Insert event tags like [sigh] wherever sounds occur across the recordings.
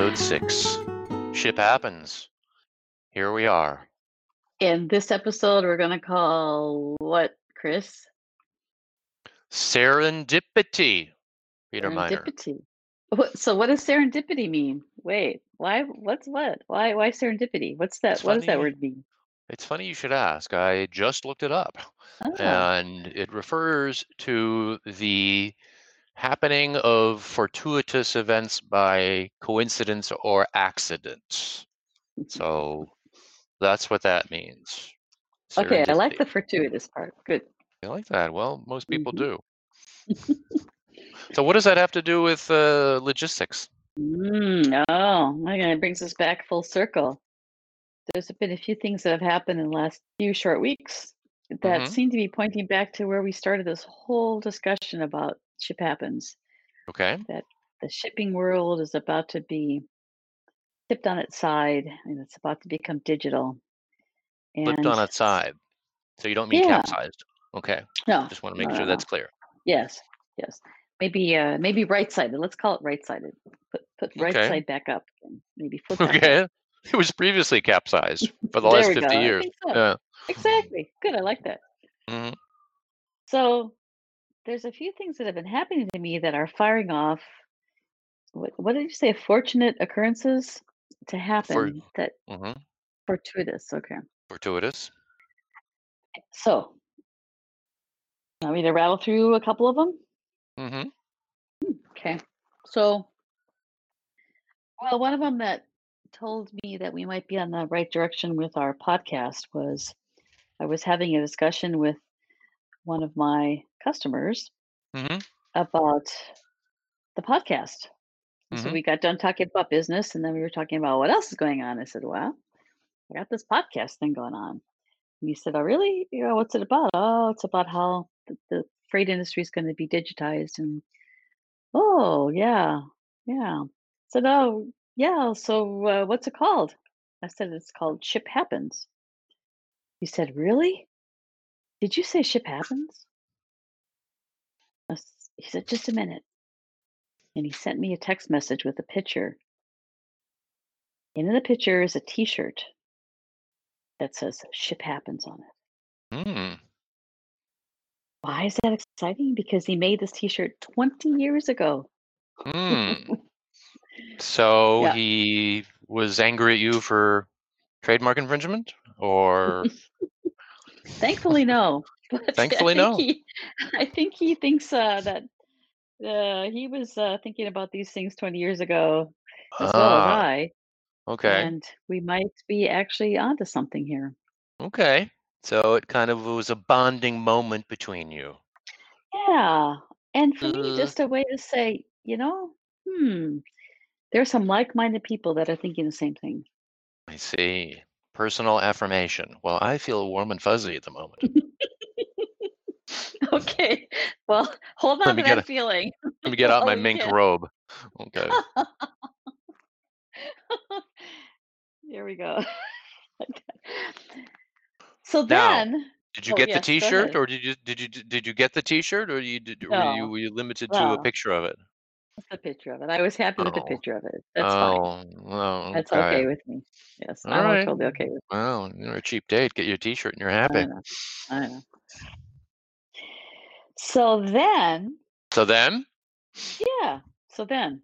episode six. Ship happens. Here we are. In this episode, we're going to call what, Chris? Serendipity. Peter. Serendipity. So, what does serendipity mean? Wait, why? What's what? Why? Why serendipity? What's that? It's what does that word mean? It's funny you should ask. I just looked it up, Oh, and it refers to the happening of fortuitous events by coincidence or accident. So that's what that means. okay. I like the fortuitous part. Good. I like that. Well, most people Mhm. do. [laughs] So what does that have to do with uh, logistics? Mm, oh, my God, it brings us back full circle. There's been a few things that have happened in the last few short weeks that Mhm. seem to be pointing back to where we started this whole discussion about ship happens. Okay. That the shipping world is about to be tipped on its side and it's about to become digital. Flipped on its side. So you don't mean Yeah. capsized. Okay. no, Just want to make no, sure no. that's clear. Yes, yes. Maybe uh maybe right sided. Let's call it right sided. Put put right Okay. side back up and maybe [laughs] flip back up. Okay. It was previously capsized [laughs] for the last 50 go. Years. so. Yeah. Exactly. Good. I like that. hmm So there's a few things that have been happening to me that are firing off. What, what did you say? Fortunate occurrences to happen that hmm fortuitous. Okay. Fortuitous. So want me to rattle through a couple of them? hmm Okay. So, well, one of them that told me that we might be on the right direction with our podcast was I was having a discussion with one of my customers hmm about the podcast. And So we got done talking about business, and then we were talking about what else is going on. I said, "Well, I got this podcast thing going on." And he said, "Oh, really? You know, what's it about?" "Oh, it's about how the, the freight industry is going to be digitized." And oh, yeah, yeah. I said, "Oh, yeah. So uh, what's it called?" I said, "It's called Ship Happens." He said, "Really? Did you say Ship Happens?" He said, "Just a minute." And he sent me a text message with a picture. And in the picture is a T-shirt that says "Ship Happens" on it. Mm. Why is that exciting? Because he made this T-shirt 20 years ago. Mm. [laughs] So Yeah. he was angry at you for trademark infringement, or [laughs] Thankfully, no. [laughs] But Thankfully, I no. He, I think he thinks uh, that uh, he was uh, thinking about these things 20 years ago as well as Ah, I, okay, and we might be actually onto something here. okay. So it kind of was a bonding moment between you. Yeah, and for me, Uh, just a way to say, you know, hmm, there's some like-minded people that are thinking the same thing. I see. Personal affirmation. Well, I feel warm and fuzzy at the moment. [laughs] Okay, well, hold on to that a- feeling. Let me [laughs] get out while my mink can. robe. Okay. [laughs] Here we go. so Now, then, Did you oh get the yes, go T-shirt, or did you did you did you get the T-shirt, or you did were you were you limited to a picture of it? The picture of it. I was happy with the Oh, picture of it. That's fine. oh, well, That's okay. okay with me. Yes, All I'm right. totally okay with. Well, you're a cheap date. Get your T-shirt and you're I happy. know. I know. So then, So then, yeah. So then,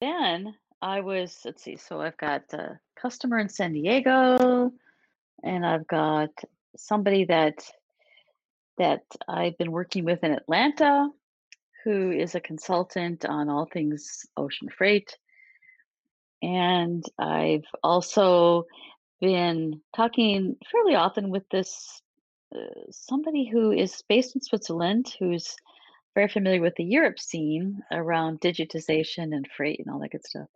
then I was. Let's see. So I've got a customer in San Diego, and I've got somebody that that I've been working with in Atlanta, who is a consultant on all things ocean freight. And I've also been talking fairly often with this uh, somebody who is based in Switzerland, who's very familiar with the Europe scene around digitization and freight and all that good stuff.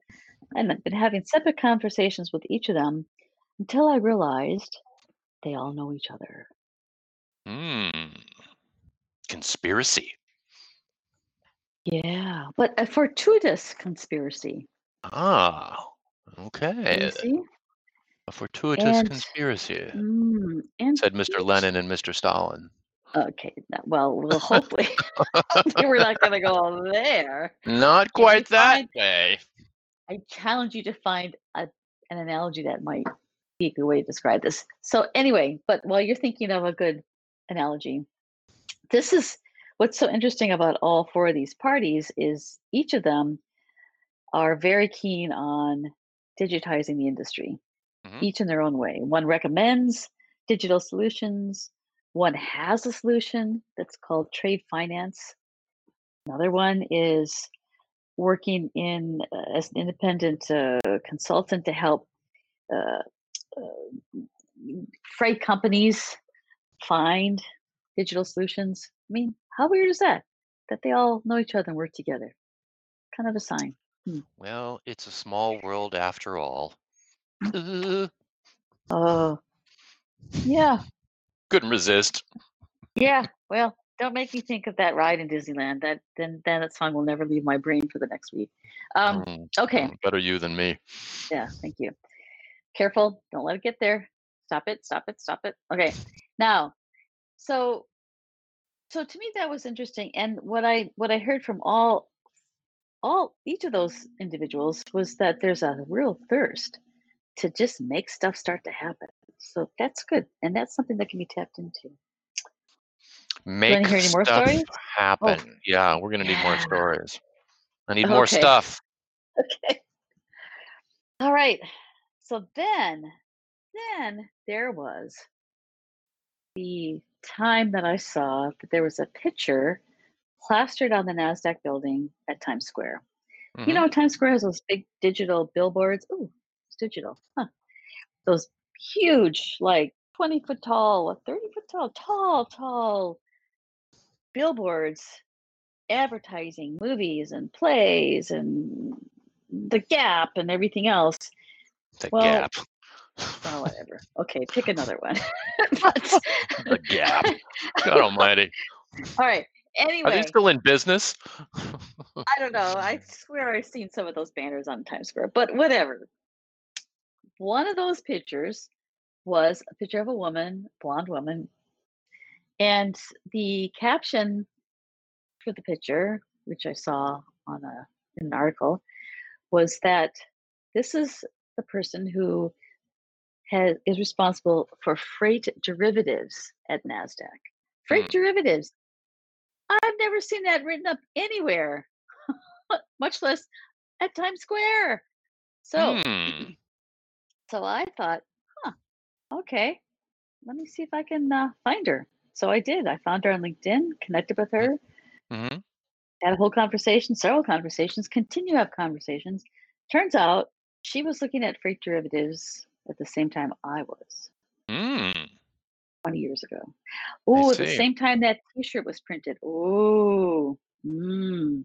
And I've been having separate conversations with each of them until I realized they all know each other. hmm, conspiracy. Yeah, but a fortuitous conspiracy. Ah, You okay. see? A fortuitous And conspiracy, mm, and said Mr. each Lenin and Mr. Stalin. okay, no- well, well, [laughs] hopefully, [laughs] hopefully we're not going to go there. Not quite that find way. I challenge you to find a, an analogy that might be a good way to describe this. So anyway, but while you're thinking of a good analogy, this is what's so interesting about all four of these parties is each of them are very keen on digitizing the industry, Mhm. each in their own way. One recommends digital solutions, one has a solution that's called trade finance. Another one is working in uh, as an independent uh, consultant to help uh, uh, freight companies find digital solutions. I mean, how weird is that? That they all know each other and work together. Kind of a sign. Well, it's a small world after all. Uh, [laughs] [laughs] Oh, yeah, couldn't resist. yeah. Well, don't make me think of that ride in Disneyland. That then then that song will never leave my brain for the next week. Um, Mm, okay. mm, Better you than me. Yeah, thank you. Careful, don't let it get there. Stop it, stop it, stop it. Okay. Now, so so to me that was interesting and what I what I heard from all all each of those individuals was that there's a real thirst to just make stuff start to happen. So that's good. And that's something that can be tapped into. Make hear any more stuff stories? Oh, happen. Yeah, we're gonna need more stories. I need more stuff. [laughs] Okay. All right. So then, then there was the time that I saw that there was a picture plastered on the NASDAQ building at Times Square. You Mhm. know, Times Square has those big digital billboards. Ooh, it's digital. Huh. Those huge, like 20 foot tall, what, 30 foot tall, tall, tall billboards advertising movies and plays and the Gap and everything else. The Well, gap. Oh, whatever. Okay, pick another one. [laughs] but, The gap. God almighty. all right. Anyway, Are they still in business? I don't know. I swear I've seen some of those banners on Times Square, but whatever. One of those pictures was a picture of a woman, blonde woman, and the caption for the picture, which I saw on a in an article, was that this is the person who has is responsible for freight derivatives at Nasdaq. Freight Hmm. derivatives. I've never seen that written up anywhere, [laughs] much less at Times Square. So, Hmm. [clears throat] so I thought, huh, okay, let me see if I can uh, find her. So I did. I found her on LinkedIn, connected with her, hmm had a whole conversation, several conversations, continue to have conversations. Turns out she was looking at freight derivatives at the same time I was Hmm. 20 years ago. Oh, at the same time that t-shirt was printed. Oh, mm,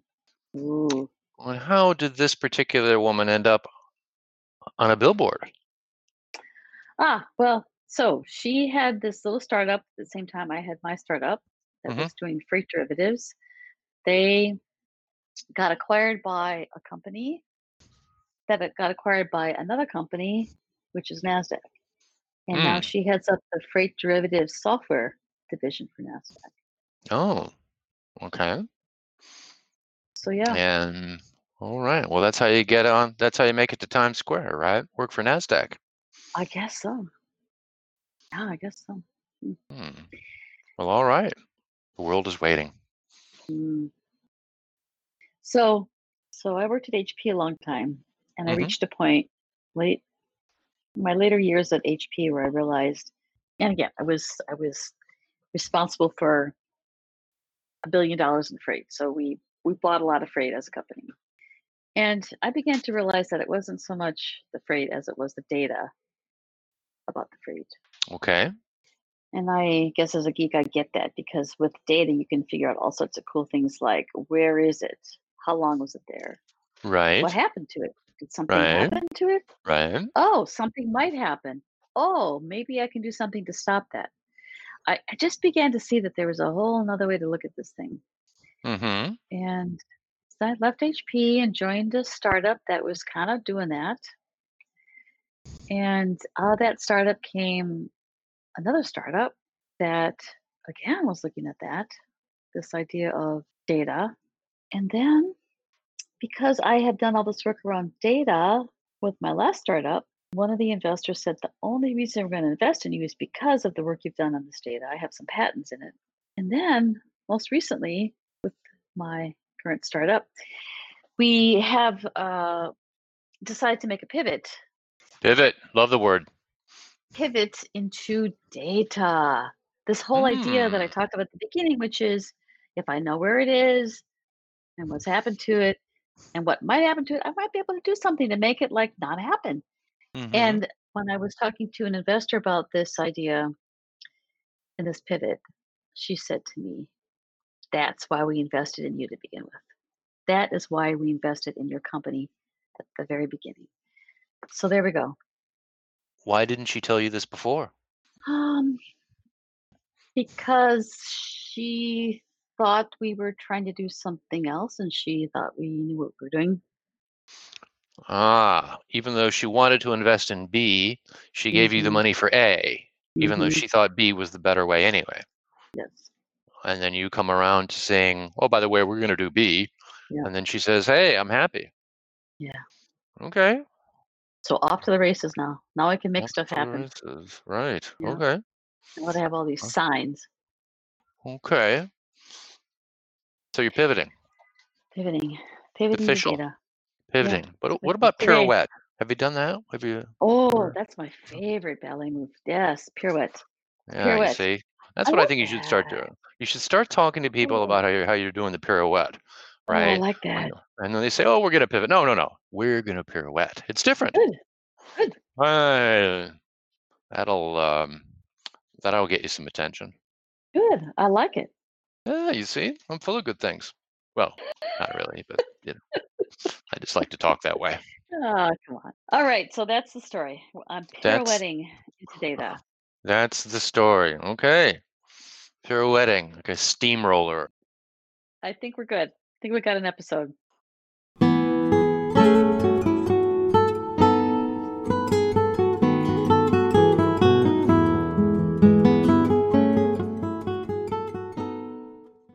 ooh. Well, how did this particular woman end up on a billboard? Ah, well, so she had this little startup at the same time I had my startup that Mhm. was doing freight derivatives. They got acquired by a company that got acquired by another company, which is NASDAQ. And now Hmm. she heads up the freight derivatives software division for NASDAQ. Oh, okay. So yeah, And all right. Well, that's how you get on. That's how you make it to Times Square, right? Work for NASDAQ. I guess so. Yeah, I guess so. Hmm. Well, all right. The world is waiting. Mm. So, so I worked at HP a long time, and I Mhm. reached a point late my later years at HP where I realized, and again, I was I was responsible for a billion dollars in freight. So we we bought a lot of freight as a company, and I began to realize that it wasn't so much the freight as it was the data about the freight. Okay. And I guess as a geek, I get that because with data, you can figure out all sorts of cool things like where is it? How long was it there? Right. What happened to it? Did something Right. happen to it? Right. Oh, something might happen. Oh, maybe I can do something to stop that. I, I just began to see that there was a whole another way to look at this thing. Mm-hmm. And so I left HP and joined a startup that was kind of doing that. And out of that startup came another startup that, again, was looking at that this idea of data. And then because I had done all this work around data with my last startup, one of the investors said the only reason we're going to invest in you is because of the work you've done on this data. I have some patents in it. And then, most recently, with my current startup, we have uh, decided to make a pivot. Pivot. Love the word. Pivot into data. This whole idea that I Mm. talked about at the beginning, which is if I know where it is and what's happened to it and what might happen to it, I might be able to do something to make it like not happen. Mhm. And when I was talking to an investor about this idea and this pivot, she said to me, That's why we invested in you to begin with. That is why we invested in your company at the very beginning. So there we go. Why didn't she tell you this before? Um, because she thought we were trying to do something else and she thought we knew what we were doing. Ah, even though she wanted to invest in B, she gave you the Mhm, money for A, even though mhm, she thought B was the better way anyway. Yes. And then you come around to saying, "Oh, by the way, we're going to do B," Yeah. and then she says, "Hey, I'm happy." Yeah. Okay. So off to the races now. Now I can make Off stuff happen. races. Right. Yeah. Okay. Now I have all these signs. Okay. So you're pivoting, Pivoting. Pivoting official, data. Pivoting. But what about pirouette? Have you done that? Have you? Oh, that's my favorite ballet move. Yes, pirouette. yeah, you Pirouette. see, that's I what I love think you should start that. doing. You should start talking to people Oh, about how you're, how you're doing the pirouette, oh, I right? like When that. And then they say, "Oh, we're going to pivot." No, no, no. We're going to pirouette. It's different. Good. Good. Uh, that'll um, that'll get you some attention. Good. I like it. Yeah, you see, I'm full of good things. Well, not really, but you know, I just like to talk that way. Oh, come on. All right. So that's the story. I'm That's pirouetting into data. that's the story. Okay, pirouetting like a steamroller. I think we're good. I think we got an episode.